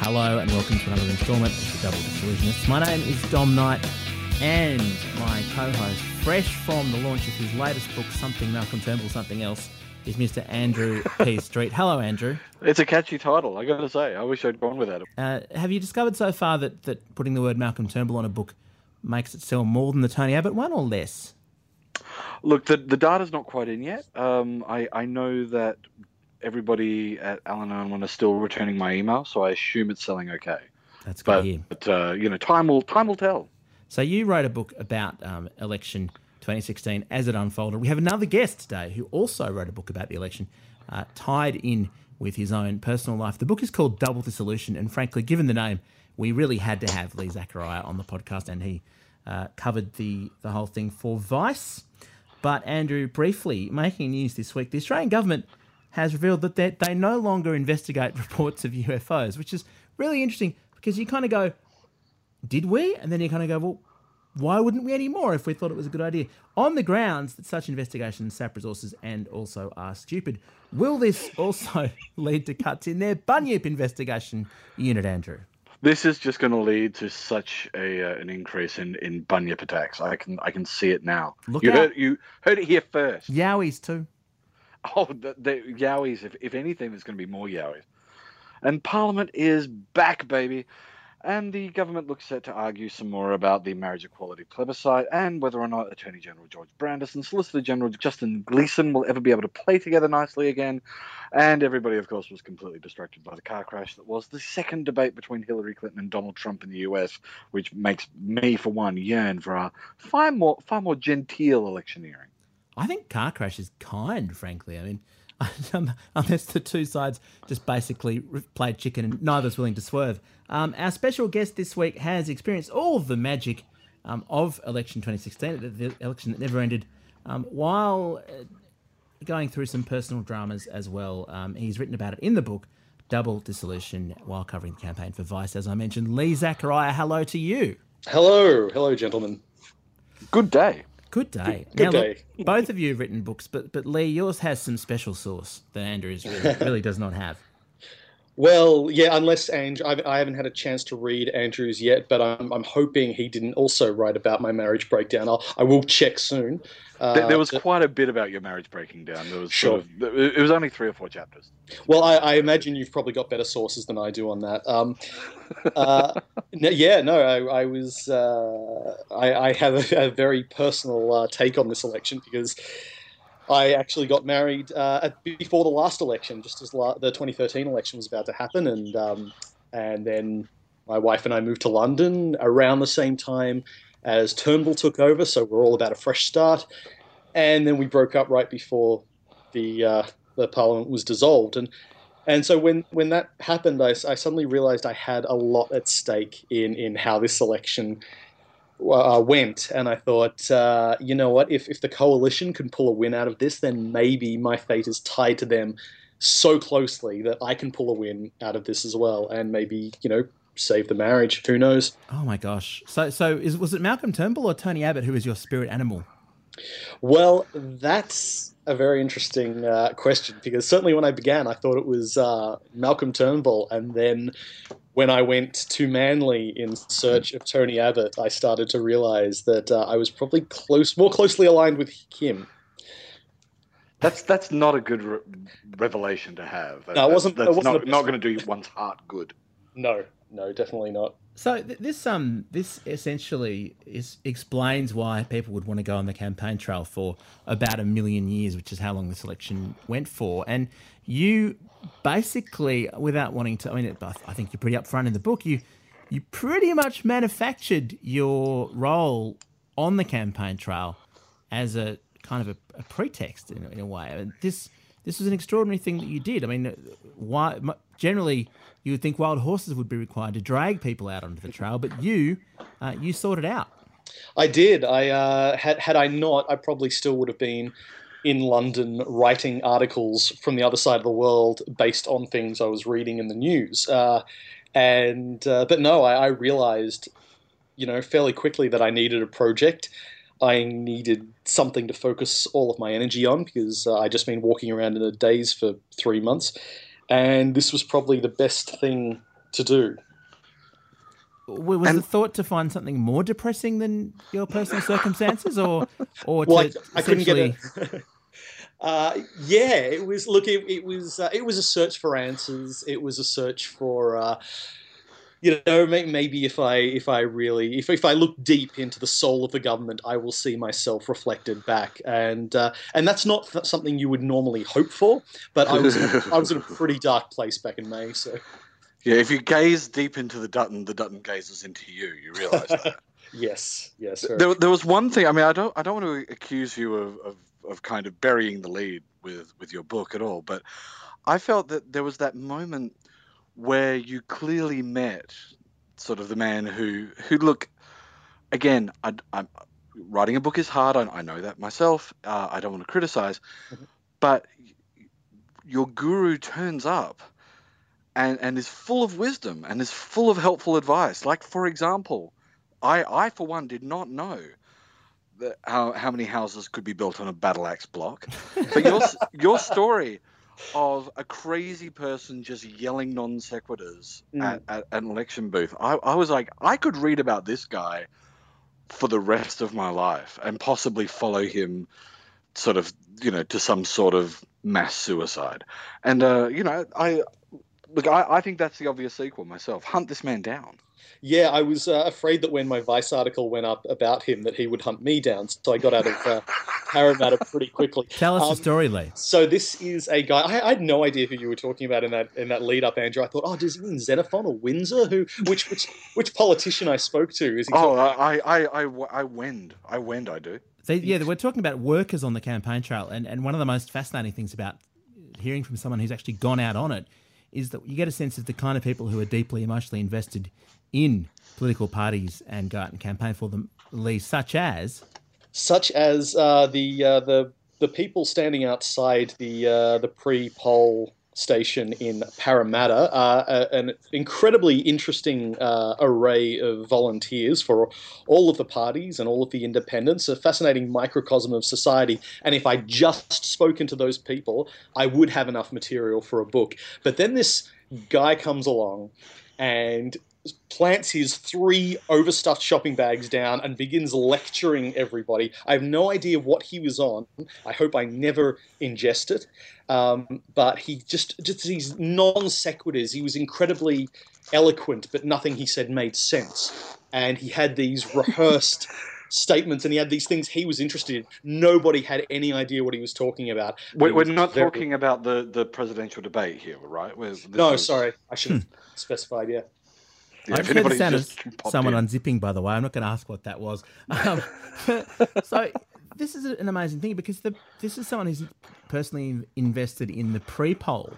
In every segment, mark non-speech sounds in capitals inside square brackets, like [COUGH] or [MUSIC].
Hello and welcome to another instalment of the Double Disillusionists. My name is Dom Knight and my co-host, fresh from the launch of his latest book, Something Malcolm Turnbull, Something Else, is Mr. Andrew P. Street. Hello, Andrew. It's a catchy title, I got to say. I wish I'd gone with that. Uh, have you discovered so far that, that putting the word Malcolm Turnbull on a book makes it sell more than the Tony Abbott one or less? Look, the the data's not quite in yet. Um, I I know that everybody at Allen Unwin is still returning my email, so I assume it's selling okay. That's good But, but uh, you know, time will time will tell. So you wrote a book about um, election 2016 as it unfolded. We have another guest today who also wrote a book about the election, uh, tied in with his own personal life. The book is called Double Dissolution, and frankly, given the name, we really had to have Lee Zachariah on the podcast, and he uh, covered the the whole thing for Vice. But Andrew, briefly making news this week, the Australian government has revealed that they, they no longer investigate [LAUGHS] reports of UFOs, which is really interesting because you kind of go, did we? And then you kind of go, well, why wouldn't we anymore if we thought it was a good idea? On the grounds that such investigations sap resources and also are stupid. Will this [LAUGHS] also lead to cuts in their Bunyip investigation unit, Andrew? This is just going to lead to such a uh, an increase in, in bunyip attacks. I can I can see it now. Look you out. heard you heard it here first. Yowies too. [LAUGHS] Oh, the, the yowies! If, if anything, there's going to be more yowies. And Parliament is back, baby. And the government looks set to argue some more about the marriage equality plebiscite and whether or not Attorney General George Brandis and Solicitor General Justin Gleeson will ever be able to play together nicely again. And everybody, of course, was completely distracted by the car crash that was the second debate between Hillary Clinton and Donald Trump in the US, which makes me, for one, yearn for a far more, far more genteel electioneering. I think car crash is kind, frankly. I mean, [LAUGHS] unless the two sides just basically played chicken and neither's willing to swerve. Um, our special guest this week has experienced all of the magic um, of election 2016, the- the election that never ended, um, while uh, going through some personal dramas as well. Um, he's written about it in the book, Double Dissolution, while covering the campaign for Vice, as I mentioned. Lee Zachariah, hello to you. Hello, hello, gentlemen. Good day. Good day. Good now, day. Look, both of you have written books, but but Lee, yours has some special sauce that Andrew's really, really does not have. Well, yeah, unless Andrew, I've, I haven't had a chance to read Andrew's yet, but I'm, I'm hoping he didn't also write about my marriage breakdown. I'll, I will check soon. Uh, There, there was but- quite a bit about your marriage breaking down. There was Sure. sort of, it was only three or four chapters. well, I, I imagine you've probably got better sources than I do on that. Um, uh, [LAUGHS] no, yeah, no, I, I was, uh, I, I have a, a very personal uh, take on this election because I actually got married uh, at, before the last election, just as la- the 2013 election was about to happen, and um, and then my wife and I moved to London around the same time as Turnbull took over, so we're all about a fresh start, and then we broke up right before the uh, the Parliament was dissolved, and and so when when that happened, I, I suddenly realised I had a lot at stake in in how this election uh, went, and I thought, uh, you know what? If if the coalition can pull a win out of this, then maybe my fate is tied to them so closely that I can pull a win out of this as well, and maybe you know save the marriage. Who knows? Oh my gosh! So so is was it Malcolm Turnbull or Tony Abbott who was your spirit animal? Well, that's a very interesting uh, question because certainly when I began, I thought it was uh, Malcolm Turnbull, and then when I went to Manly in search of Tony Abbott, I started to realise that uh, I was probably close, more closely aligned with him. That's that's not a good re- revelation to have. That- No, it wasn't- That's it wasn't not, not going to do one's heart good. No, no, definitely not. So th- this um this essentially is explains why people would want to go on the campaign trail for about a million years, which is how long this election went for. And you basically, without wanting to, I mean, I think you're pretty upfront in the book. You you pretty much manufactured your role on the campaign trail as a kind of a, a pretext in, a- in a way. I mean, this this was an extraordinary thing that you did. I mean, why generally you would think wild horses would be required to drag people out onto the trail, but you uh, you sorted out. I did. I uh, had had I not, I probably still would have been in London writing articles from the other side of the world based on things I was reading in the news. Uh, and uh, but no, I, I realized, you know, fairly quickly that I needed a project. I needed something to focus all of my energy on because uh, I just been walking around in a daze for three months, and this was probably the best thing to do. Was And- the thought to find something more depressing than your personal circumstances, or or Well, to I, I couldn't get essentially- it. [LAUGHS] uh, yeah, it was. Look, it, it was. Uh, it was a search for answers. It was a search for. Uh, you know, maybe if I if I really if if I look deep into the soul of the government, I will see myself reflected back, and uh, and that's not th- something you would normally hope for. But I was in [LAUGHS] a, I was in a pretty dark place back in May, so Yeah, if you gaze deep into the Dutton, the Dutton gazes into you. You realise that. [LAUGHS] yes, yes. there, there was one thing. I mean, I don't, I don't want to accuse you of, of, of kind of burying the lead with, with your book at all, but I felt that there was that moment where you clearly met sort of the man who, who look, again, I, I'm writing a book is hard. I, I know that myself. Uh, I don't want to criticize, Mhm. but your guru turns up. And, and is full of wisdom and is full of helpful advice. Like, for example, I, I for one, did not know that how, how many houses could be built on a battle axe block. [LAUGHS] But your your story of a crazy person just yelling non sequiturs Mm. at, at an election booth, I, I was like, I could read about this guy for the rest of my life and possibly follow him, sort of, you know, to some sort of mass suicide. And uh, you know, I. Look, I, I think that's the obvious sequel myself. Hunt this man down. Yeah, I was uh, afraid that when my Vice article went up about him, that he would hunt me down. So I got out of uh, [LAUGHS] Parramatta pretty quickly. tell us Um, the story, Lee. So this is a guy. I, I had no idea who you were talking about in that in that lead up, Andrew. I thought, oh, does he mean Xenophon or Windsor? Who, which, which, which politician I spoke to? Is he? Oh, talking- I, I, I, I wend. I wend, I do. So, yeah, we're talking about workers on the campaign trail, and, and one of the most fascinating things about hearing from someone who's actually gone out on it is that you get a sense of the kind of people who are deeply emotionally invested in political parties and go out and campaign for them, Lee, such as? Such as uh, the uh, the the people standing outside the uh, the pre poll station in Parramatta, uh, an incredibly interesting uh, array of volunteers for all of the parties and all of the independents, a fascinating microcosm of society. And if I just spoken to those people, I would have enough material for a book. But then this guy comes along and plants his three overstuffed shopping bags down and begins lecturing everybody. I have no idea what he was on. I hope I never ingest it. Um, but he just just these non sequiturs. He was incredibly eloquent, but nothing he said made sense. And he had these rehearsed [LAUGHS] statements, and he had these things he was interested in. Nobody had any idea what he was talking about. We're, we're not very- talking about the, the presidential debate here, right? No, is- sorry, I should have [LAUGHS] specified. Yeah. Yeah, I just heard the sound of someone in. unzipping, by the way. I'm not going to ask what that was. [LAUGHS] Um, [LAUGHS] so this is an amazing thing because the, this is someone who's personally invested in the pre-poll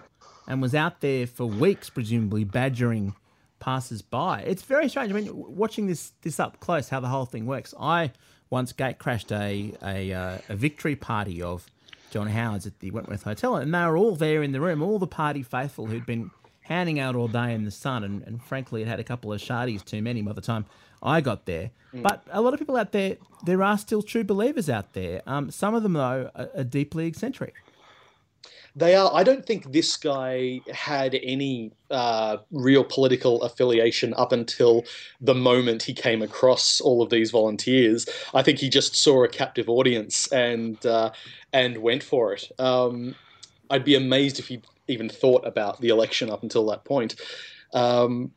and was out there for weeks, presumably badgering passers-by. It's very strange. I mean, watching this this up close, how the whole thing works. I once gate crashed a a, uh, a victory party of John Howard's at the Wentworth Hotel, and they were all there in the room, all the party faithful who'd been handing out all day in the sun, and, and frankly, it had a couple of shardies too many by the time I got there. But a lot of people out there, there are still true believers out there. Um, some of them, though, are, are deeply eccentric. They are. I don't think this guy had any uh, real political affiliation up until the moment he came across all of these volunteers. I think he just saw a captive audience and uh, and went for it. Um, I'd be amazed if he even thought about the election up until that point. Um,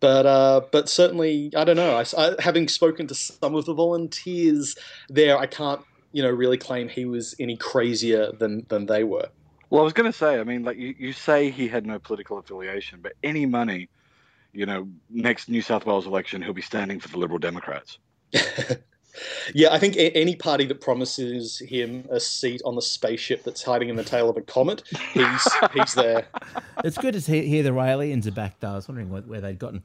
but uh, but certainly, I don't know. I, I, having spoken to some of the volunteers there, I can't you know really claim he was any crazier than than they were. Well, I was going to say, I mean, like you, you say he had no political affiliation, but any money, you know, next New South Wales election, he'll be standing for the Liberal Democrats. [LAUGHS] yeah, I think a- any party that promises him a seat on the spaceship that's hiding in the tail of a comet, he's he's there. [LAUGHS] It's good to hear the aliens are back, though. I was wondering where, where they'd gotten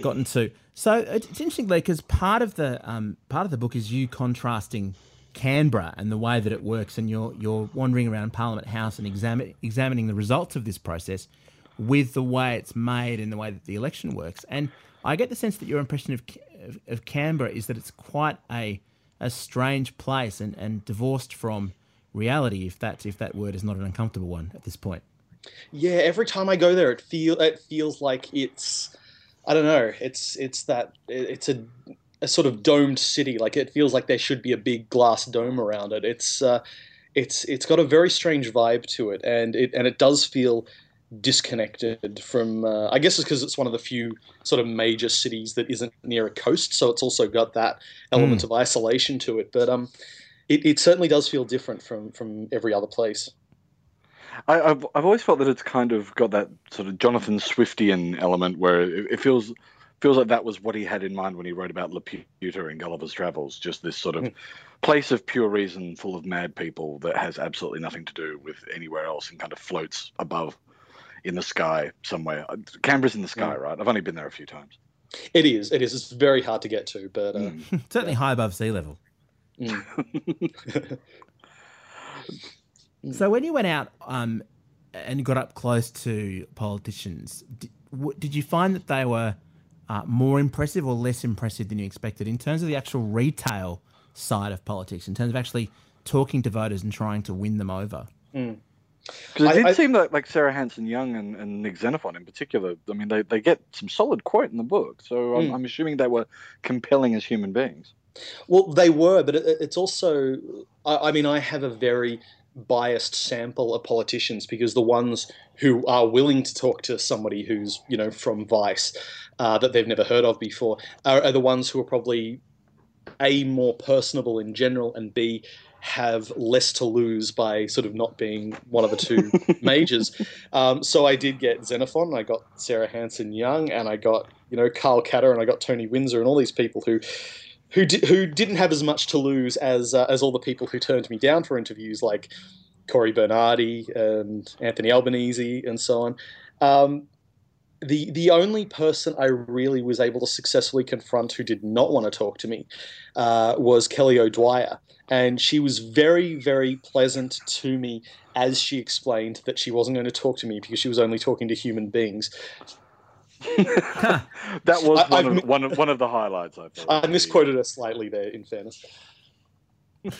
gotten to. So it's interesting, because part of the um, part of the book is you contrasting Canberra and the way that it works, and you're you're wandering around Parliament House and examine, examining the results of this process with the way it's made and the way that the election works. And I get the sense that your impression of of, of Canberra is that it's quite a a strange place and, and divorced from reality, if that if that word is not an uncomfortable one at this point. Yeah, every time I go there, it feel it feels like it's I don't know. It's it's that it's a a sort of domed city. Like it feels like there should be a big glass dome around it. It's uh, it's it's got a very strange vibe to it, and it and it does feel disconnected from. Uh, I guess it's because it's one of the few sort of major cities that isn't near a coast, so it's also got that element Mm. of isolation to it. But um, it, it certainly does feel different from from every other place. I, I've I've always felt that it's kind of got that sort of Jonathan Swiftian element where it, it feels feels like that was what he had in mind when he wrote about Laputa in Gulliver's Travels, just this sort of Mm. place of pure reason, full of mad people that has absolutely nothing to do with anywhere else and kind of floats above in the sky somewhere. Canberra's in the sky, Mm. right? I've only been there a few times. It is. It is. It's very hard to get to, but uh, Mm. [LAUGHS] Certainly high above sea level. mm. [LAUGHS] [LAUGHS] So when you went out um, and got up close to politicians, did, w- did you find that they were uh, more impressive or less impressive than you expected in terms of the actual retail side of politics, in terms of actually talking to voters and trying to win them over? Mm. Because it did I- seem like, like Sarah Hanson Young and, and Nick Xenophon in particular, I mean, they, they get some solid quote in the book. So I'm, Mm. I'm assuming they were compelling as human beings. Well, they were, but it, it's also. I, I mean, I have a very biased sample of politicians because the ones who are willing to talk to somebody who's you know from Vice uh, that they've never heard of before are, are the ones who are probably a more personable in general and b have less to lose by sort of not being one of the two [LAUGHS] majors. Um, so I did get Xenophon, I got Sarah Hanson Young, and I got you know Carl Katter, and I got Tony Windsor, and all these people who who di- who didn't have as much to lose as uh, as all the people who turned me down for interviews, like Cory Bernardi and Anthony Albanese and so on. Um, the the only person I really was able to successfully confront who did not want to talk to me uh, was Kelly O'Dwyer, and she was very very pleasant to me as she explained that she wasn't going to talk to me because she was only talking to human beings. that was I- one, of, one, of, one of the highlights. I, thought. [LAUGHS] I misquoted her slightly there, in fairness. [LAUGHS]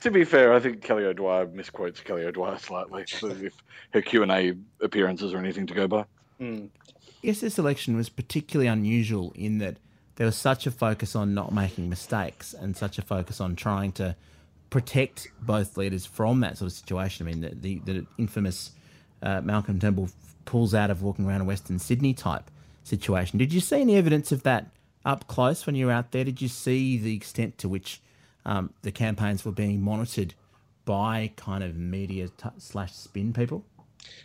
To be fair, I think Kelly O'Dwyer misquotes Kelly O'Dwyer slightly. So [LAUGHS] if her Q and A appearances are anything to go by. Mm. Yes, this election was particularly unusual in that there was such a focus on not making mistakes and such a focus on trying to protect both leaders from that sort of situation. I mean, the, the, the infamous uh, Malcolm Turnbull pulls out of walking around a Western Sydney type situation. Did you see any evidence of that up close when you were out there? Did you see the extent to which um, the campaigns were being monitored by kind of media t- slash spin people?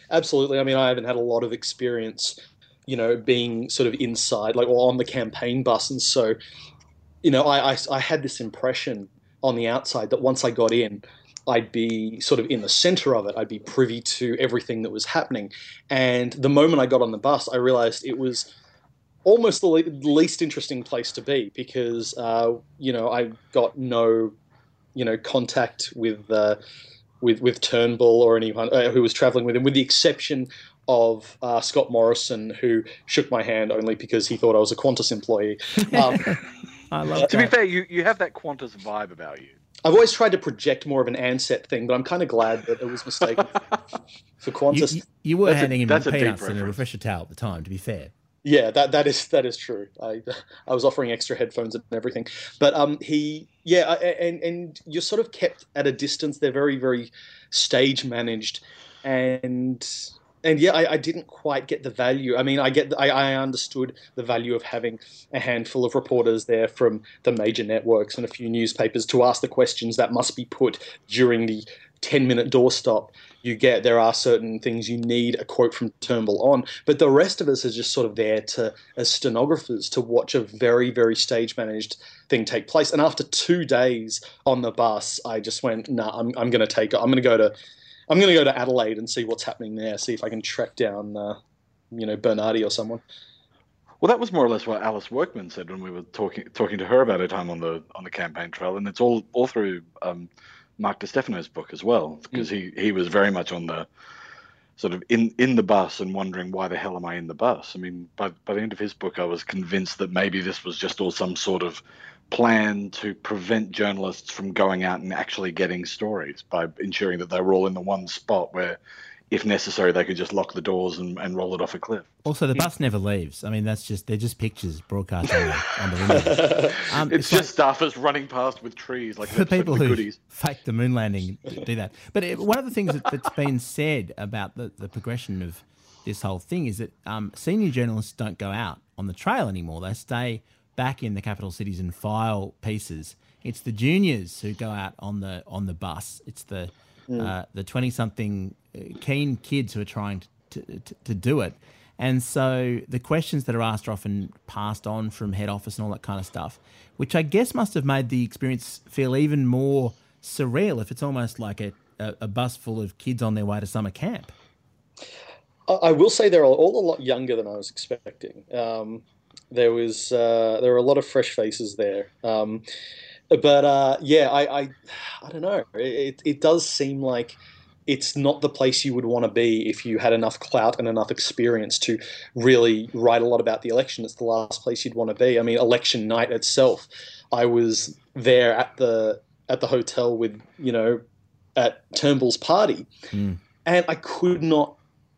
Absolutely. I mean, I haven't had a lot of experience, you know, being sort of inside, like, or on the campaign bus. And so, you know, I, I, I had this impression on the outside that once I got in, I'd be sort of in the center of it. I'd be privy to everything that was happening. And the moment I got on the bus, I realized it was almost the le- least interesting place to be because, uh, you know, I got no, you know, contact with. Uh, with with Turnbull or anyone uh, who was traveling with him, with the exception of uh, Scott Morrison, who shook my hand only because he thought I was a Qantas employee. [LAUGHS] Um, I love To be fair, you, you have that Qantas vibe about you. I've always tried to project more of an Ansett thing, but I'm kind of glad that it was mistaken [LAUGHS] for Qantas. you, you were That's handing him a deep peanuts and a refresher towel at the time, to be fair. Yeah, that that is that is true. I [LAUGHS] I was offering extra headphones and everything, but um he yeah and and you're sort of kept at a distance. They're very very stage managed, and and yeah I, I didn't quite get the value. I mean I get I, I understood the value of having a handful of reporters there from the major networks and a few newspapers to ask the questions that must be put during the 10 minute doorstop you get there are certain things you need a quote from Turnbull on, but the rest of us is just sort of there to as stenographers to watch a very very stage managed thing take place. And after two days on the bus, I just went, nah, I'm I'm going to take. I'm going to go to I'm to go to Adelaide and see what's happening there. See if I can track down, uh, you know, Bernardi or someone. Well, that was more or less what Alice Workman said when we were talking talking to her about her time on the on the campaign trail, and it's all all through um, Mark Di Stefano's book as well, hmm. because he he was very much on the sort of in in the bus and wondering why the hell am I in the bus? I mean, by by the end of his book, I was convinced that maybe this was just all some sort of plan to prevent journalists from going out and actually getting stories by ensuring that they were all in the one spot where if necessary, they could just lock the doors and, and roll it off a cliff. Also, the bus never leaves. I mean, that's just they're just pictures broadcast on the, on the window. [LAUGHS] Um, It's just staffers running past with trees like [LAUGHS] for the people who goodies. fake the moon landing do that. But it, one of the things that, that's been said about the, the progression of this whole thing is that um, senior journalists don't go out on the trail anymore. They stay back in the capital cities and file pieces. It's the juniors who go out on the on the bus. It's the uh, the twenty something keen kids who are trying to, to, to do it. And so the questions that are asked are often passed on from head office and all that kind of stuff, which I guess must have made the experience feel even more surreal if it's almost like a, a, a bus full of kids on their way to summer camp. I will say they're all a lot younger than I was expecting. Um, there was uh, there were a lot of fresh faces there, um, but uh, yeah, I, I I don't know. It it does seem like it's not the place you would want to be if you had enough clout and enough experience to really write a lot about the election. It's the last place you'd want to be. I mean, election night itself, I was there at the at the hotel with you know at Turnbull's party, Mm. and I could not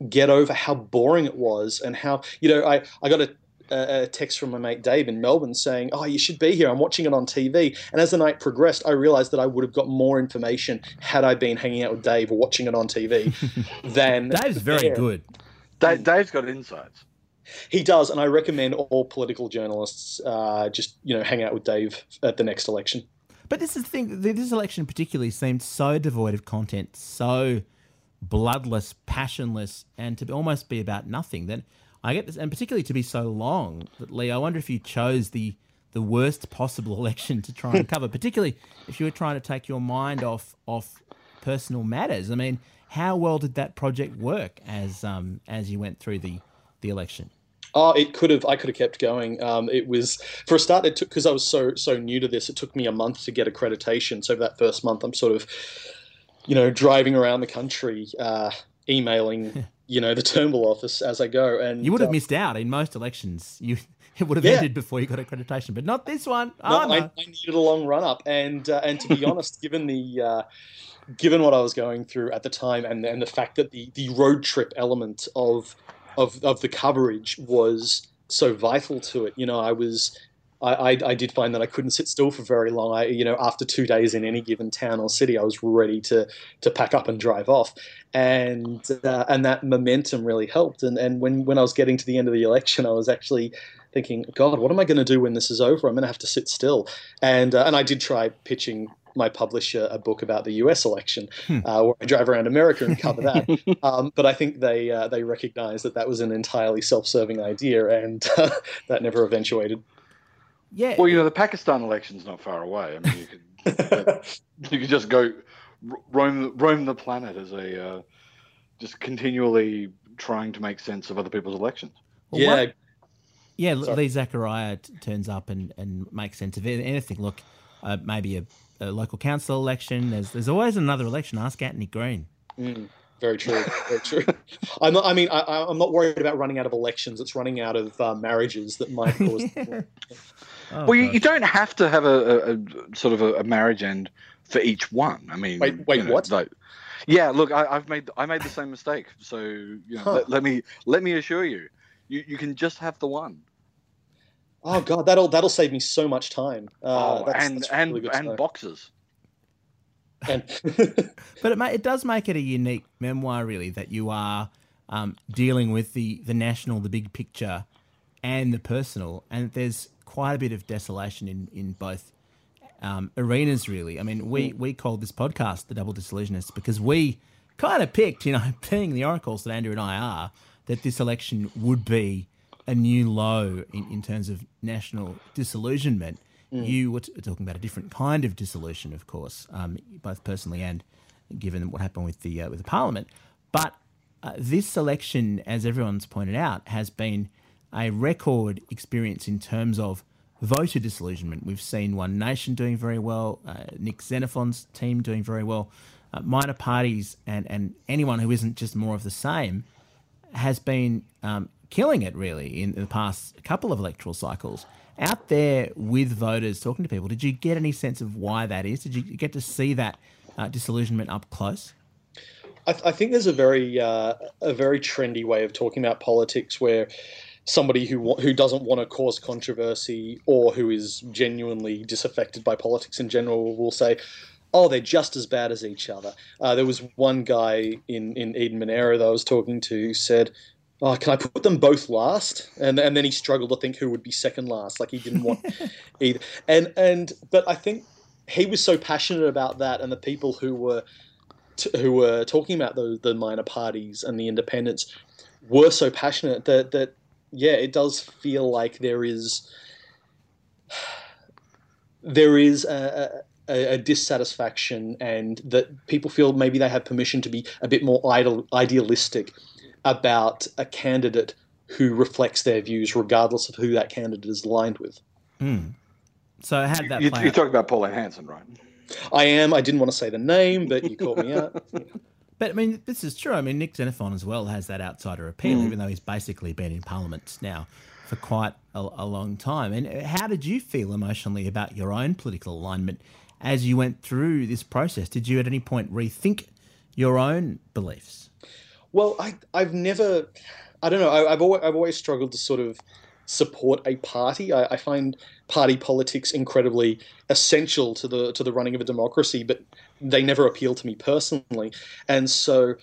get over how boring it was and how you know I, I got a, a a text from my mate Dave in Melbourne saying oh you should be here I'm watching it on TV and as the night progressed I realized that I would have got more information had I been hanging out with Dave or watching it on TV [LAUGHS] than Dave's very there. good. Da- Dave's got insights. he does and I recommend all political journalists uh, just you know hang out with Dave at the next election But this is the thing. This election particularly seemed so devoid of content, so bloodless, passionless, and to almost be about nothing. That I get this, and particularly to be so long. That Lee, I wonder if you chose the the worst possible [LAUGHS] election to try and cover, particularly if you were trying to take your mind off off personal matters. I mean, how well did that project work as um as you went through the the election? Oh, it could have. I could have kept going. Um, it was for a start. It took because I was so so new to this. It took me a month to get accreditation. So that first month, I'm sort of, you know, driving around the country, uh, emailing, [LAUGHS] you know, the Turnbull office as I go. And You would have uh, missed out in most elections. You [LAUGHS] it would have Yeah. ended before you got accreditation, but not this one. No, no. I, I needed a long run up, and uh, and to be [LAUGHS] honest, given the uh, given what I was going through at the time, and and the fact that the the road trip element of of of the coverage was so vital to it, you know, I was. I, I, I did find that I couldn't sit still for very long. I, you know, after two days in any given town or city, I was ready to to pack up and drive off, and uh, and that momentum really helped. And and when when I was getting to the end of the election, I was actually thinking, God, what am I going to do when this is over? I'm going to have to sit still. And uh, and I did try pitching my publisher a book about the U.S. election, uh, where I drive around America and cover that. [LAUGHS] um, but I think they uh, they recognised that that was an entirely self-serving idea, and uh, [LAUGHS] that never eventuated. Yeah. Well, you know, the Pakistan election's not far away. I mean, you could [LAUGHS] you could just go roam roam the planet as a uh, just continually trying to make sense of other people's elections. Well, yeah, what- yeah. Sorry. Lee Zachariah t- turns up and, and makes sense of it. anything. Look, uh, maybe a, a local council election. There's there's always another election. Ask Anthony Green. Mm, very true. Very true. I'm not, I mean, I, I- I'm not worried about running out of elections. It's running out of uh, marriages that might cause. [LAUGHS] Oh, well, you, you don't have to have a, a, a sort of a, a marriage end for each one. I mean, Wait- wait, you know, what? like- yeah, look, I, I've made I made the same mistake. So you know, Huh. let, let me let me assure you, you you can just have the one. Oh God, that'll that'll save me so much time. Uh, oh, that's, and that's and really good and boxes. [LAUGHS] But it, ma- it does make it a unique memoir, really, that you are um, dealing with the, the national, the big picture, and the personal. And there's quite a bit of desolation in, in both um, arenas, really. I mean, we, we called this podcast The Double Disillusionists because we kind of picked, you know, [LAUGHS] being the oracles that Andrew and I are, that this election would be a new low in, in terms of national disillusionment. You were talking about a different kind of dissolution, of course, um, both personally and given what happened with the uh, with the parliament. But uh, this election, as everyone's pointed out, has been a record experience in terms of voter disillusionment. We've seen One Nation doing very well, uh, Nick Xenophon's team doing very well, uh, minor parties, and and anyone who isn't just more of the same has been um, killing it really in the past couple of electoral cycles. Out there with voters, talking to people, did you get any sense of why that is? Did you get to see that uh, disillusionment up close? I, th- I think there's a very uh, a very trendy way of talking about politics where somebody who who doesn't want to cause controversy or who is genuinely disaffected by politics in general will say, "Oh, they're just as bad as each other." Uh, there was one guy in in Eden Monaro that I was talking to who said. Oh, can I put them both last? And and then he struggled to think who would be second last. Like he didn't want [LAUGHS] either. And and but I think he was so passionate about that, and the people who were t- who were talking about the the minor parties and the independents were so passionate that that yeah, it does feel like there is there is a, a, a, dissatisfaction, and that people feel maybe they have permission to be a bit more ideal, idealistic about a candidate who reflects their views, regardless of who that candidate is aligned with. Mm. So how did that you, play You're talking about Pauline Hanson, right? I am. I didn't want to say the name, but you caught me out. [LAUGHS] But I mean, this is true. I mean, Nick Xenophon as well has that outsider appeal, even though he's basically been in Parliament now for quite a, a, long time. And how did you feel emotionally about your own political alignment as you went through this process? Did you at any point rethink your own beliefs? Well, I, I've never, I don't know, I, have always, I've always struggled to sort of support a party. I, I, find party politics incredibly essential to the to the running of a democracy, but they never appeal to me personally, and so.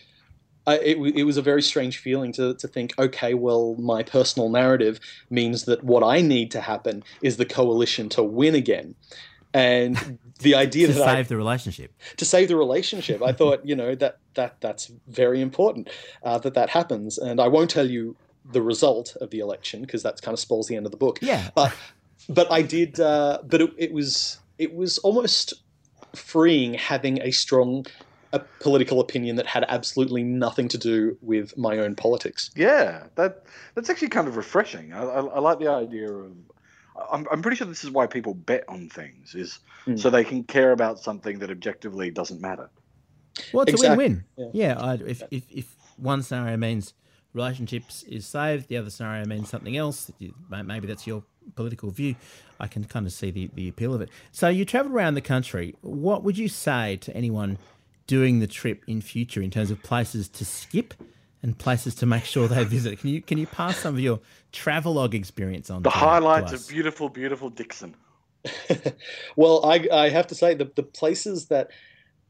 I, it, it was a very strange feeling to, to think, okay, well, my personal narrative means that what I need to happen is the coalition to win again. And the [LAUGHS] idea to that save I, the relationship, to save the relationship, I thought, you know, that that that's very important uh, that that happens. And I won't tell you the result of the election because that kind of spoils the end of the book. Yeah. But but I did. Uh, but it, it was it was almost freeing having a strong a political opinion that had absolutely nothing to do with my own politics. Yeah, that that's actually kind of refreshing. I, I, I like the idea of. I'm, I'm pretty sure this is why people bet on things, is mm. so they can care about something that objectively doesn't matter. Well, it's exactly. a win-win. Yeah, yeah I, if, if if one scenario means relationships is saved, the other scenario means something else. Maybe that's your political view. I can kind of see the, the appeal of it. So you travel around the country. What would you say to anyone doing the trip in future in terms of places to skip and places to make sure they visit? Can you can you pass some of your travelogue experience on? The to, highlights to of beautiful, beautiful Dickson. [LAUGHS] well, I, I have to say the the places that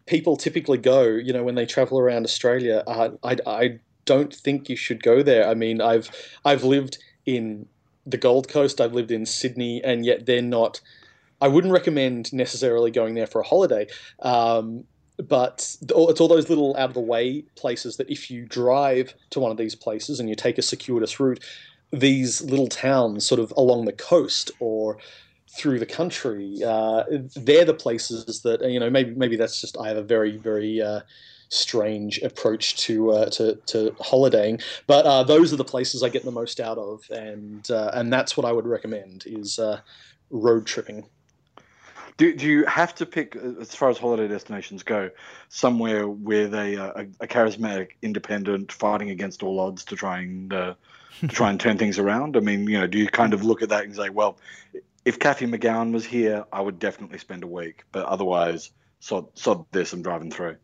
people typically go, you know, when they travel around Australia, uh, I, I don't think you should go there. I mean, I've I've lived in the Gold Coast, I've lived in Sydney, and yet they're not. I wouldn't recommend necessarily going there for a holiday. Um, but it's all those little out of the way places that if you drive to one of these places and you take a circuitous route, these little towns sort of along the coast or through the country, uh, they're the places that you know. Maybe maybe that's just I have a very very uh, strange approach to uh, to, to holidaying. But uh, those are the places I get the most out of, and uh, and that's what I would recommend is uh, road tripping. Do, do you have to pick, as far as holiday destinations go, somewhere with a, a, a charismatic independent fighting against all odds to try and to try and turn things around? I mean, you know, do you kind of look at that and say, well, if Cathy McGowan was here, I would definitely spend a week, but otherwise, sod, sod this, I'm driving through.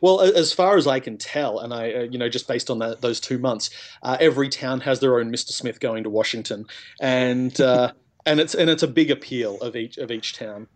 Well, as far as I can tell, and I, uh, you know, just based on that, those two months, uh, every town has their own Mr. Smith going to Washington, and uh, [LAUGHS] and it's and it's a big appeal of each of each town.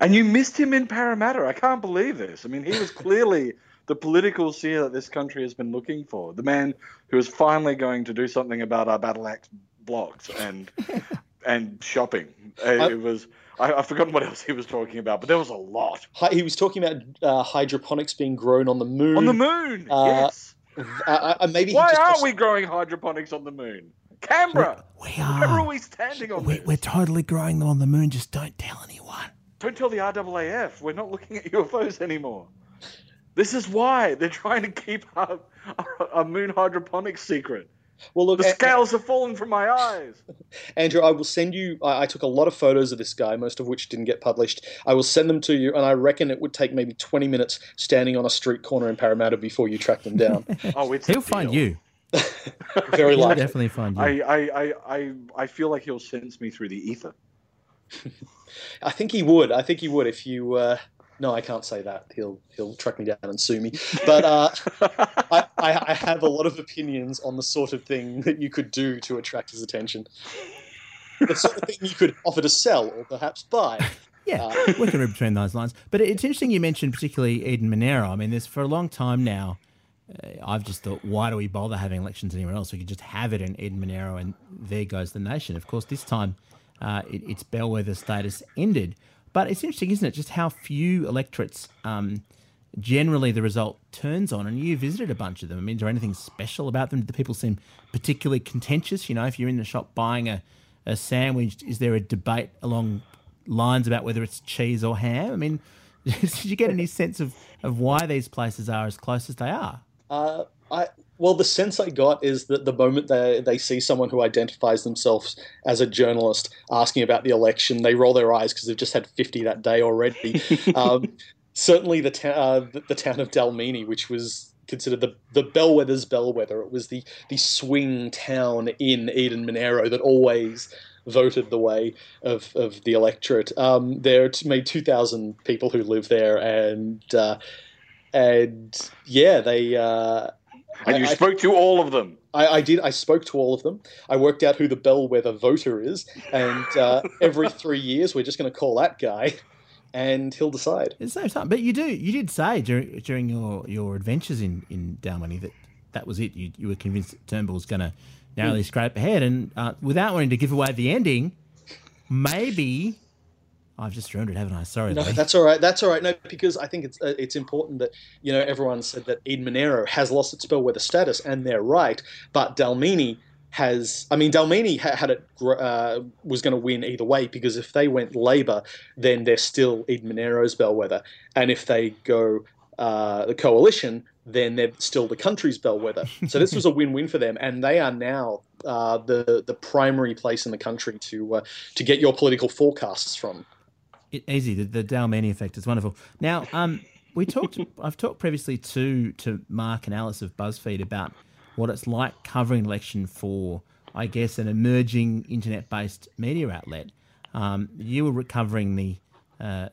And you missed him in Parramatta. I can't believe this. I mean, he was clearly the political seer that this country has been looking for. The man who is finally going to do something about our battle axe blocks and [LAUGHS] and shopping. It, it was. I, have forgotten what else he was talking about, but there was a lot. He was talking about uh, hydroponics being grown on the moon. On the moon, uh, yes. Uh, maybe. Why aren't we growing hydroponics on the moon? Canberra. We, we are. Where are we standing on we, this? We're totally growing them on the moon. Just don't tell anyone. Don't tell the RAAF. We're not looking at UFOs anymore. This is why they're trying to keep our, our, our moon hydroponics secret. Well, look, the scales have fallen from my eyes. [LAUGHS] Andrew, I will send you. I, I, took a lot of photos of this guy, most of which didn't get published. I will send them to you, and I reckon it would take maybe 20 minutes standing on a street corner in Parramatta before you track them down. [LAUGHS] oh, it's he'll find you. [LAUGHS] Very he'll likely. definitely find you. I, I, I, I feel like he'll sense me through the ether. I think he would. I think he would if you. Uh, No, I can't say that. He'll he'll track me down and sue me. But uh, [LAUGHS] I, I, I have a lot of opinions on the sort of thing that you could do to attract his attention. The sort of thing you could offer to sell or perhaps buy. Yeah, uh, we can read between those lines. But it's interesting you mentioned particularly Eden Monaro. I mean, there's for a long time now. Uh, I've just thought, why do we bother having elections anywhere else? We could just have it in Eden Monaro, and there goes the nation. Of course, this time uh, it, its bellwether status ended. But it's interesting, isn't it, just how few electorates um, generally the result turns on. And you visited a bunch of them. I mean, is there anything special about them? Do the people seem particularly contentious? You know, if you're in the shop buying a, a sandwich, is there a debate along lines about whether it's cheese or ham? I mean, [LAUGHS] did you get any sense of, of why these places are as close as they are? Uh, I well, the sense I got is that the moment they they see someone who identifies themselves as a journalist asking about the election, they roll their eyes because they've just had fifty that day already. [LAUGHS] um, certainly, the, ta- uh, the, the town of Dalmeny, which was considered the the bellwether's bellwether, it was the the swing town in Eden Monaro that always voted the way of, of the electorate. Um, there are made two thousand people who live there, and uh, and yeah, they. Uh, and you I, spoke to all of them. I, I, did. I spoke to all of them. I worked out who the bellwether voter is, and uh, [LAUGHS] every three years we're just going to call that guy, and he'll decide. It's no time, but you do. You did say during, during your, your adventures in in Dalmeny that that was it. You, you were convinced that Turnbull was going to narrowly mm. scrape ahead, and uh, without wanting to give away the ending, maybe I've just ruined it, haven't I? Sorry. No, that's all right. That's all right. No, because I think it's uh, it's important that you know everyone said that Eden Monaro has lost its bellwether status, and they're right. But Dalmeny has, I mean, Dalmeny had it uh, was going to win either way because if they went Labor, then they're still Eden Monaro's bellwether, and if they go uh, the coalition, then they're still the country's bellwether. So this was a win-win for them, and they are now uh, the the primary place in the country to uh, to get your political forecasts from it, easy. The, the Dalmeny effect is wonderful. Now, um, we talked. [LAUGHS] I've talked previously to to Mark and Alice of BuzzFeed about what it's like covering election for, I guess, an emerging internet-based media outlet. Um, you were covering the uh,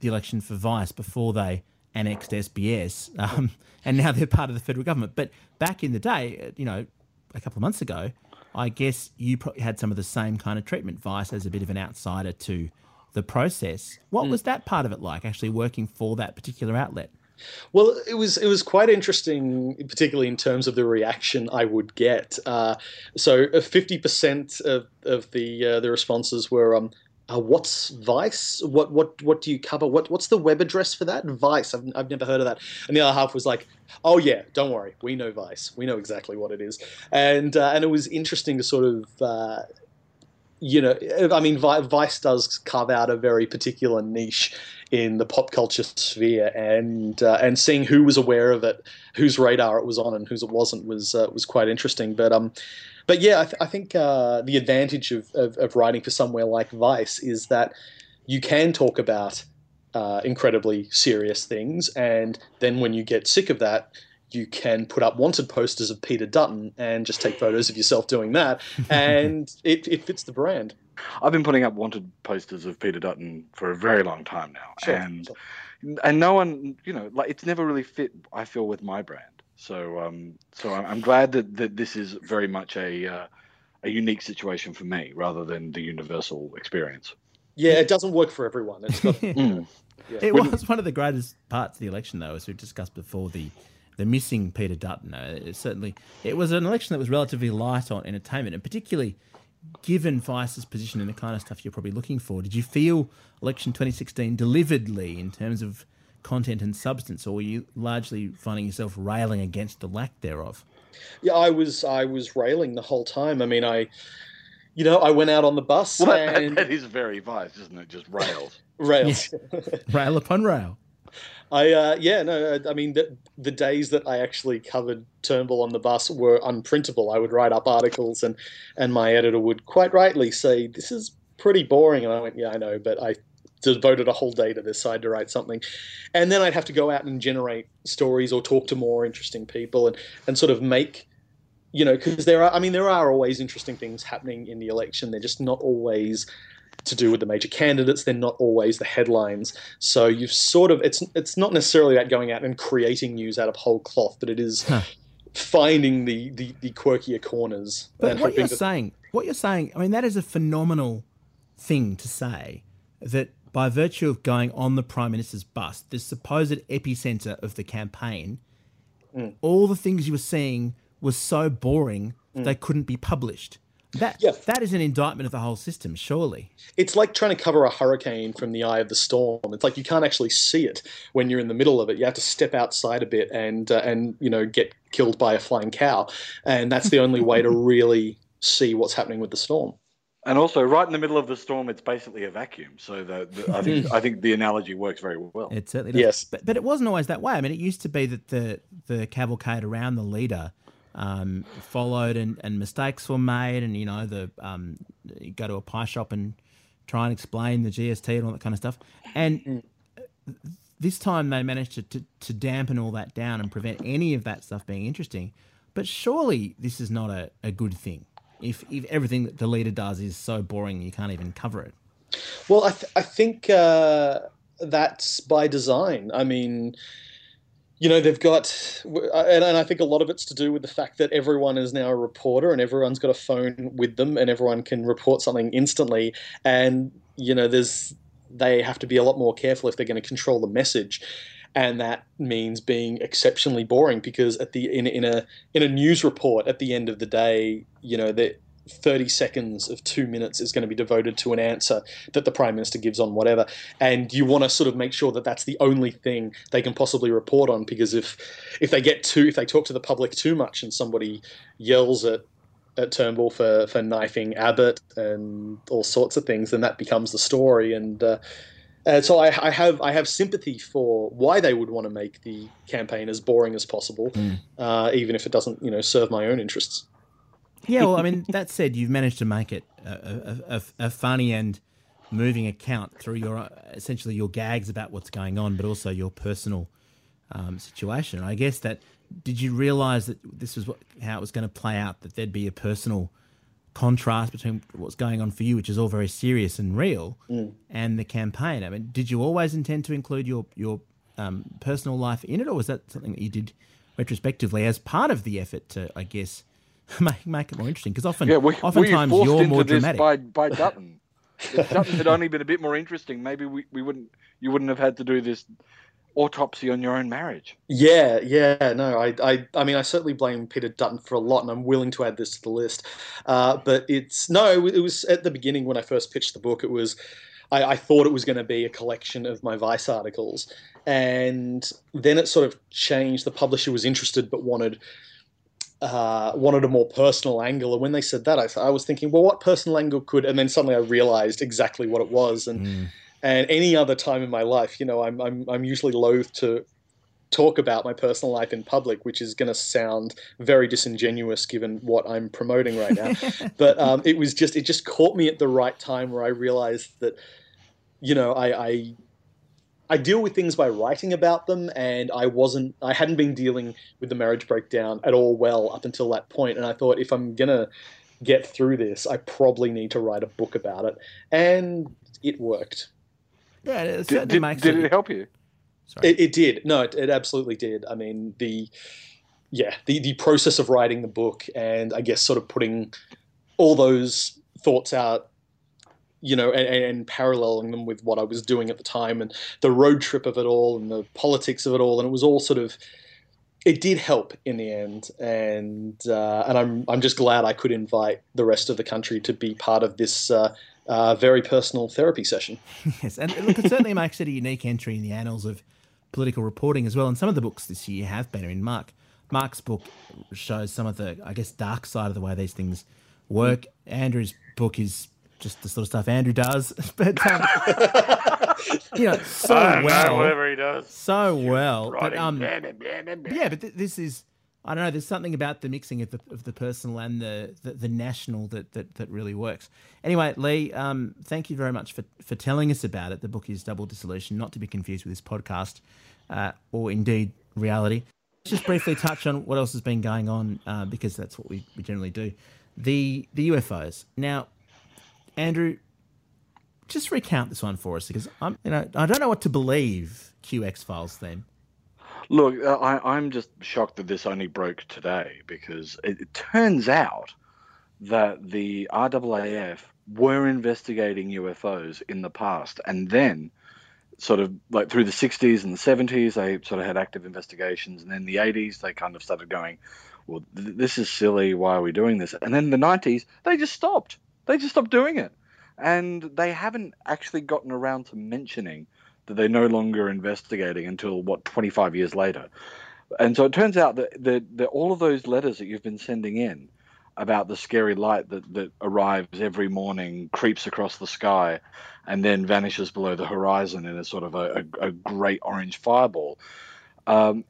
the election for Vice before they annexed SBS, um, and now they're part of the federal government. But back in the day, you know, a couple of months ago, I guess you probably had some of the same kind of treatment. Vice as a bit of an outsider to the process. What mm. was that part of it like, actually working for that particular outlet? Well, it was it was quite interesting, particularly in terms of the reaction I would get. Uh, so, uh, fifty percent of, of the uh, the responses were, um, uh, "What's Vice? What what what do you cover? What what's the web address for that? Vice? I've, I've never heard of that." And the other half was like, "Oh yeah, don't worry, we know Vice. We know exactly what it is." And uh, and it was interesting to sort of uh, you know, I mean, Vice does carve out a very particular niche in the pop culture sphere, and uh, and seeing who was aware of it, whose radar it was on, and whose it wasn't was uh, was quite interesting. But um, but yeah, I, th- I think uh, the advantage of, of, of writing for somewhere like Vice is that you can talk about uh, incredibly serious things, and then when you get sick of that, you can put up wanted posters of Peter Dutton and just take photos of yourself doing that, [LAUGHS] and it, it fits the brand. I've been putting up wanted posters of Peter Dutton for a very long time now, sure, and sure. and no one, you know, like it's never really fit. I feel with my brand, so um, so I'm glad that that this is very much a uh, a unique situation for me rather than the universal experience. Yeah, it doesn't work for everyone. It's got, [LAUGHS] mm. yeah. It was one of the greatest parts of the election, though, as we discussed before the the missing Peter Dutton. It certainly, it was an election that was relatively light on entertainment, and particularly given Vice's position in the kind of stuff you're probably looking for. Did you feel election 2016 delivered, Lee, in terms of content and substance, or were you largely finding yourself railing against the lack thereof? Yeah, I was. I was railing the whole time. I mean, I, you know, I went out on the bus. Well, and... that is very Vice, isn't it? Just rails. [LAUGHS] rails. rail upon rail. I uh, yeah no I mean the, the days that I actually covered Turnbull on the bus were unprintable. I would write up articles and and my editor would quite rightly say this is pretty boring. And I went yeah I know but I devoted a whole day to this side to write something. And then I'd have to go out and generate stories or talk to more interesting people and and sort of make you know because there are I mean there are always interesting things happening in the election. They're just not always to do with the major candidates. They're not always the headlines. So you've sort of it's it's not necessarily about going out and creating news out of whole cloth, but it is huh. finding the, the the quirkier corners. But what you're that... saying, what you're saying, I mean, that is a phenomenal thing to say. That by virtue of going on the prime minister's bus, the supposed epicenter of the campaign, mm. all the things you were seeing was so boring mm. they couldn't be published. That yeah. that is an indictment of the whole system, surely. It's like trying to cover a hurricane from the eye of the storm. It's like you can't actually see it when you're in the middle of it. You have to step outside a bit and uh, and you know get killed by a flying cow, and that's the only way to really see what's happening with the storm. And also, right in the middle of the storm, it's basically a vacuum. So the, the, I think I think the analogy works very well. It certainly does. Yes, but, but it wasn't always that way. I mean, it used to be that the the cavalcade around the leader um, followed and, and mistakes were made, and you know the um, you go to a pie shop and try and explain the GST and all that kind of stuff. And mm. this time they managed to, to, to dampen all that down and prevent any of that stuff being interesting. But surely this is not a, a good thing. If if everything that the leader does is so boring you can't even cover it. Well, I th- I think uh, that's by design. I mean you know they've got uh, and, i think a lot of it's to do with the fact that everyone is now a reporter and everyone's got a phone with them and everyone can report something instantly. And you know there's they have to be a lot more careful if they're going to control the message. And that means being exceptionally boring because at the in, in a in a news report at the end of the day you know that 30 seconds of two minutes is going to be devoted to an answer that the prime minister gives on whatever and you want to sort of make sure that that's the only thing they can possibly report on because if if they get too if they talk to the public too much and somebody yells at at Turnbull for for knifing Abbott and all sorts of things then that becomes the story and uh, and so I, I, have I have sympathy for why they would want to make the campaign as boring as possible, mm. uh, even if it doesn't you know serve my own interests. Yeah, well, I [LAUGHS] mean, that said, you've managed to make it a, a, a, a funny and moving account through your essentially your gags about what's going on, but also your personal um, situation. I guess that did you realise that this was what, how it was going to play out? That there'd be a personal contrast between what's going on for you, which is all very serious and real, mm. and the campaign. I mean, did you always intend to include your your um, personal life in it, or was that something that you did retrospectively as part of the effort to, I guess? [LAUGHS] make, make it more interesting because often, yeah, we, oftentimes we you're more dramatic. By, by Dutton, if Dutton had only been a bit more interesting, maybe we, we wouldn't you wouldn't have had to do this autopsy on your own marriage. Yeah, yeah, no, I, I, I mean, I certainly blame Peter Dutton for a lot, and I'm willing to add this to the list. Uh, but it's no, it was at the beginning when I first pitched the book. It was, I, I thought it was going to be a collection of my Vice articles, and then it sort of changed. The publisher was interested, but wanted uh, wanted a more personal angle. And when they said that, I, I, was thinking, well, what personal angle could? And then suddenly I realized exactly what it was. And mm. and any other time in my life, you know, I'm I'm I'm usually loath to talk about my personal life in public, which is going to sound very disingenuous given what I'm promoting right now. [LAUGHS] but um, it was just it just caught me at the right time where I realized that, you know, I, I I deal with things by writing about them, and I wasn't, I hadn't been dealing with the marriage breakdown at all well up until that point. And I thought, if I'm gonna get through this, I probably need to write a book about it, and it worked. Yeah, it did, did, did it help you? It, it, did. No, it, it absolutely did. I mean, the yeah, the the process of writing the book, and I guess sort of putting all those thoughts out you know, and, and, paralleling them with what I was doing at the time and the road trip of it all and the politics of it all, and it was all sort of. It did help in the end, and uh, and I'm I'm just glad I could invite the rest of the country to be part of this uh, uh, very personal therapy session. [LAUGHS] Yes, and look, it certainly makes it a unique entry in the annals of political reporting as well. And some of the books this year have been. I mean, Mark Mark's book shows some of the, I guess, dark side of the way these things work. Andrew's book is just the sort of stuff Andrew does. [LAUGHS] But um, you know, so well, whatever he does, so well. But um, yeah, but th- this is. I don't know. There's something about the mixing of the of the personal and the the, the national that, that that really works. Anyway, Lee, um, thank you very much for for telling us about it. The book is Double Dissolution, not to be confused with this podcast, uh, or indeed reality. Let's just briefly touch on what else has been going on uh, because that's what we, we generally do. The the UFOs. Now, Andrew, just recount this one for us because I'm, you know, I don't know what to believe. QX files then. Look, uh, I, I'm just shocked that this only broke today because it, it turns out that the RAAF were investigating UFOs in the past, and then sort of like through the 60s and the 70s, they sort of had active investigations, and then the 80s, they kind of started going, well, th- this is silly. Why are we doing this? And then the 90s, they just stopped. They just stopped doing it. And they haven't actually gotten around to mentioning that they're no longer investigating until, what, 25 years later. And so it turns out that, that, that all of those letters that you've been sending in about the scary light that, that arrives every morning, creeps across the sky, and then vanishes below the horizon in a sort of a, a, a great orange fireball. Um,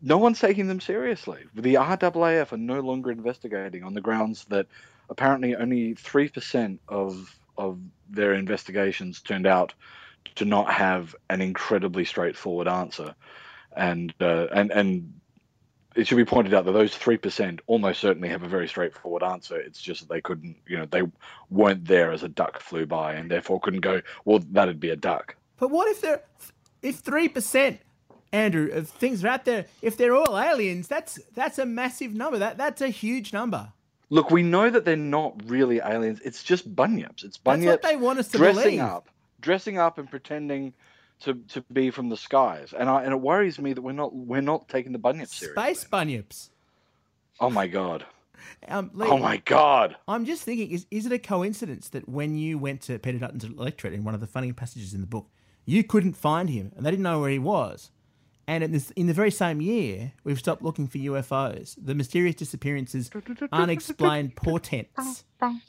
no one's taking them seriously. The RAAF are no longer investigating on the grounds that apparently only 3% of, of their investigations turned out to not have an incredibly straightforward answer. And, uh, and, and it should be pointed out that those 3% almost certainly have a very straightforward answer. It's just that they couldn't, you know, they weren't there as a duck flew by and therefore couldn't go, well, that'd be a duck. But what if they're, if 3%, Andrew, of things are out there, if they're all aliens, that's that's a massive number. That that's a huge number. Look, we know that they're not really aliens. It's just bunyips. It's bunyips. That's what they want us to dressing believe. up, dressing up and pretending to, to be from the skies. And I and it worries me that we're not we're not taking the bunyips seriously. Space bunyips. Oh my god. Um, Lee, Oh my god. I'm just thinking, is is it a coincidence that when you went to Peter Dutton's electorate in one of the funny passages in the book, you couldn't find him and they didn't know where he was? And in, this, in the very same year, we've stopped looking for UFOs. The mysterious disappearances, unexplained portents.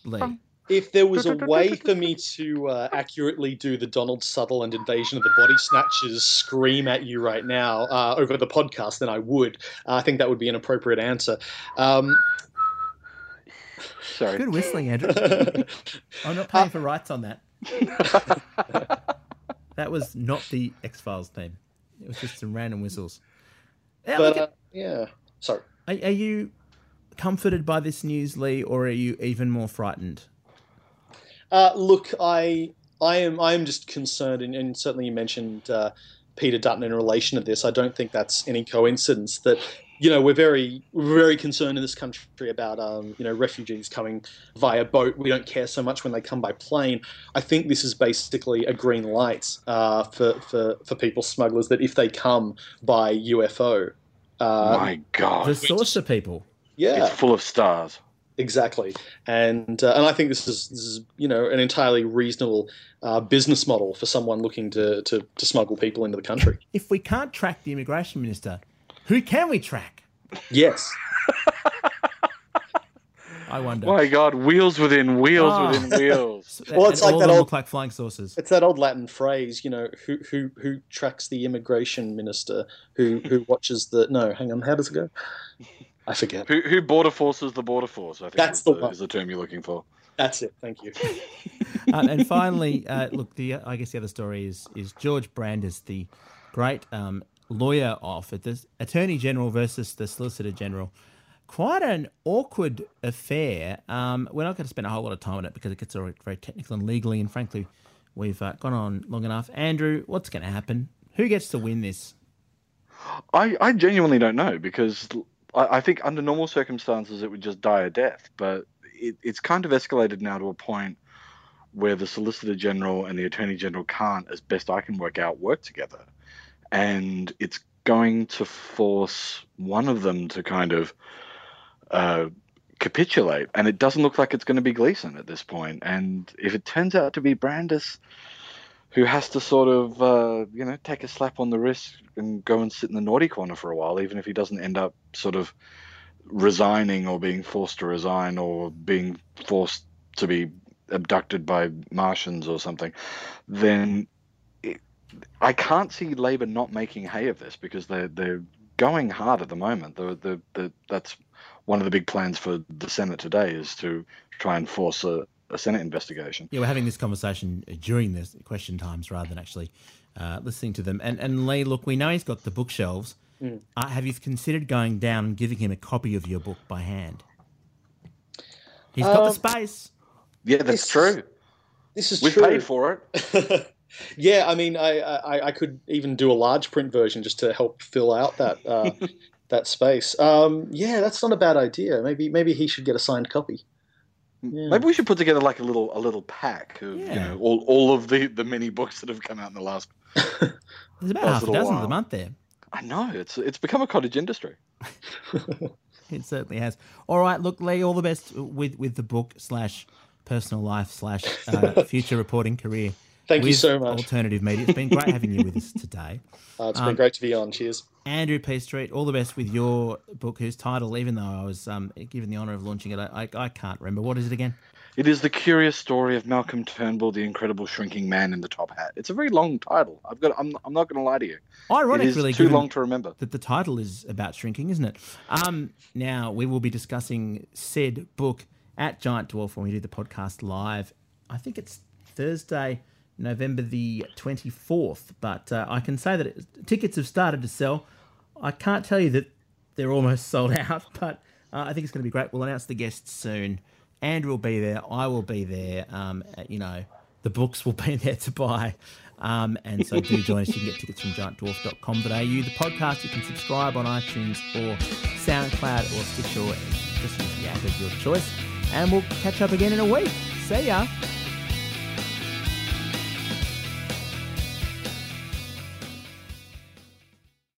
Lee. If there was a way for me [LAUGHS] to uh, accurately do the Donald Sutherland invasion of the body snatchers scream at you right now uh, over the podcast, then I would. Uh, I think that would be an appropriate answer. Um, Sorry. Good whistling, Andrew. [LAUGHS] I'm not paying for rights on that. [LAUGHS] that was not the X Files theme. It was just some random whistles. Yeah, but at- uh, yeah, sorry. are, are you comforted by this news, Lee, or are you even more frightened? Uh, look, I I am I am just concerned, and, and certainly you mentioned uh, Peter Dutton in relation to this. I don't think that's any coincidence that you know we're very very concerned in this country about um, you know refugees coming via boat. We don't care so much when they come by plane. I think this is basically a green light uh, for, for for people smugglers that if they come by UFO, uh, my god. The saucer people. yeah, It's full of stars. Exactly, and uh, and I think this is this is you know an entirely reasonable uh, business model for someone looking to, to to smuggle people into the country. If we can't track the immigration minister, who can we track? Yes, I wonder. My god, wheels within wheels Ah. within wheels. [LAUGHS] Well, it's And like all that old- like flying saucers. it's that old Latin phrase, you know, who who who tracks the immigration minister, who who [LAUGHS] watches the no, hang on, how does it go? I forget. Who, who border forces the border force? I think That's the the, is the term you're looking for. That's it. Thank you. um, [LAUGHS] and finally, uh, look, the I guess the other story is is George Brandis, the great um, lawyer off at the Attorney General versus the Solicitor General. Quite an awkward affair. Um, we're not going to spend a whole lot of time on it because it gets very technical and legally, and frankly, we've uh, gone on long enough. Andrew, what's going to happen? Who gets to win this? I, I genuinely don't know because I, I think under normal circumstances it would just die a death, but it, it's kind of escalated now to a point where the Solicitor General and the Attorney General can't, as best I can work out, work together. And it's going to force one of them to kind of uh, capitulate. And it doesn't look like it's going to be Gleeson at this point. And if it turns out to be Brandis, who has to sort of, uh, you know, take a slap on the wrist and go and sit in the naughty corner for a while, even if he doesn't end up sort of resigning or being forced to resign or being forced to be abducted by Martians or something, then I can't see Labor not making hay of this because they're they're going hard at the moment. The, the, the, that's one of the big plans for the Senate today is to try and force a, a Senate investigation. Yeah, we're having this conversation during the question times rather than actually uh, listening to them. And and Lee, look, we know he's got the bookshelves. Uh, have you considered going down and giving him a copy of your book by hand? He's got the Um, space. Yeah, that's This- true. This is We true. paid for it. [LAUGHS] yeah, I mean, I, I I could even do a large print version just to help fill out that uh, [LAUGHS] that space. Um, yeah, that's not a bad idea. Maybe maybe he should get a signed copy. Yeah. Maybe we should put together like a little a little pack of you know all, all of the the mini books that have come out in the last. [LAUGHS] There's about Last half a little dozen of while. the month there. I know it's it's become a cottage industry. [LAUGHS] It certainly has. All right, look, Lee, all the best with with the book slash personal life slash uh, future reporting career. Thank you so much. Alternative media. It's been great having you with us [LAUGHS] today. Uh, it's Um, been great to be on. Cheers. Andrew P. Street, all the best with your book, whose title, even though I was um, given the honour of launching it, I, I, I can't remember. What is it again? It is the curious story of Malcolm Turnbull, the incredible shrinking man in the top hat. It's a very long title. I've got. I'm, I'm not going to lie to you. It Ironic, is really, too long to remember. that the title is about shrinking, isn't it? Um, now, we will be discussing said book at Giant Dwarf when we do the podcast live. I think it's Thursday, November the 24th, but uh, I can say that it, tickets have started to sell. I can't tell you that they're almost [LAUGHS] sold out, but uh, I think it's going to be great. We'll announce the guests soon. Andrew will be there. I will be there. Um, uh, you know, the books will [LAUGHS] be there to buy. Um, and so do join us. You can get tickets from giantdwarf.com.au. The podcast, you can subscribe on iTunes or SoundCloud or Stitcher. Just use the app of your choice. And we'll catch up again in a week. See ya.